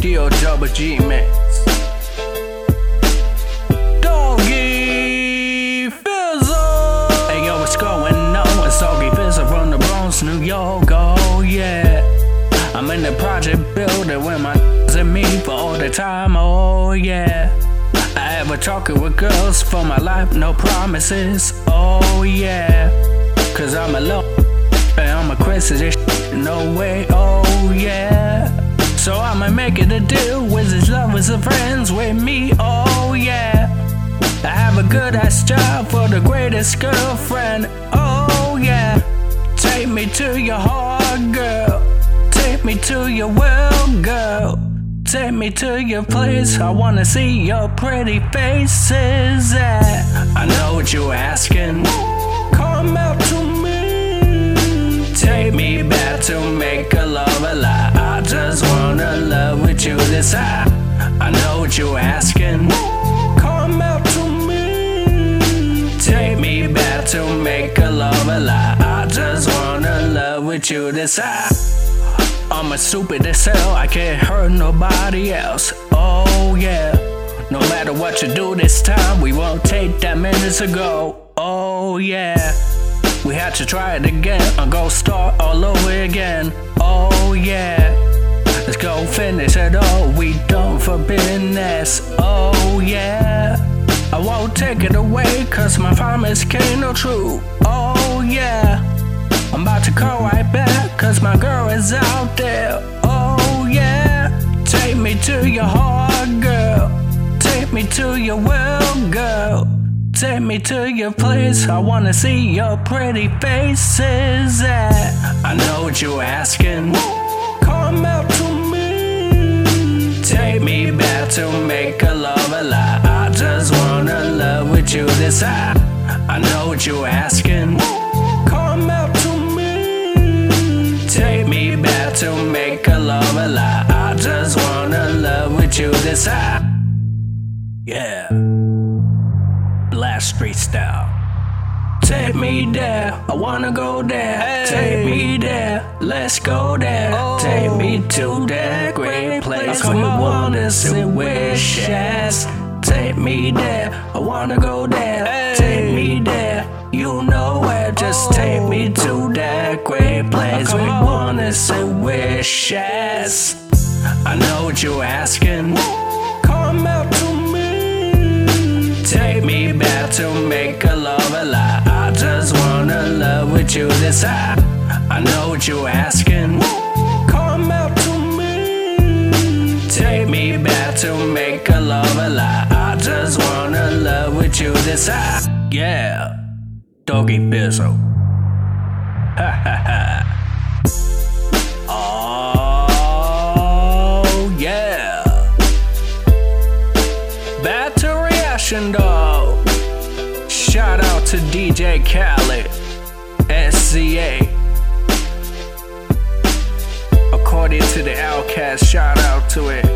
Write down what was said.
D.O. Double G Mix. Doggy Fizzle. Hey yo, what's going on? It's Doggy Fizzle from the Bronx, New York. Oh yeah. I'm in the project building with my and me for all the time. Oh yeah. I ever talking with girls for my life, no promises. Oh yeah. Cause I'm alone. And I'm a shit, no way. Oh yeah. So I'ma make it a deal with his lovers and friends with me. Oh yeah. I have a good ass job for the greatest girlfriend. Oh yeah. Take me to your heart, girl. Take me to your world, girl. Take me to your place. I wanna see your pretty faces. Yeah. You this I. I know what you're asking. Come out to me. Take me back to make a love a lie. I just wanna love with you this I. I'm a stupid as hell, I can't hurt nobody else. Oh yeah. No matter what you do this time, we won't take that minutes ago. Oh yeah. We had to try it again, and go start all over again. Business. Oh yeah. I won't take it away, cause my promise came no true. Oh yeah. I'm about to call right back, cause my girl is out there. Oh yeah. Take me to your heart, girl. Take me to your world, girl. Take me to your place. I wanna see your pretty faces. Yeah. I know what you're asking. Come out to make a love a lie. I just wanna love with you this I. I know what you're asking. Come out to me. Take me back to make a love a lie. I just wanna love with you this I. Yeah. Last street style. Take me there, I wanna go there. Take me there, let's go there. Take me to that great place with wonders and wishes. Take me there, I wanna go there. Take me there, you know where. Just take me to that great place with wonders and wishes. I know what you're asking. Come out to me. Take me back to make a love a lie. I just wanna love with you this I. I know what you're asking. Come out to me. Take me back to make a love a lie. I just wanna love with you this I. Yeah. Doggy Bizzle. Ha ha ha. Oh yeah. Back to reaction dog. Shout out to DJ Khaled, SCA. According to the Outcast, shout out to it.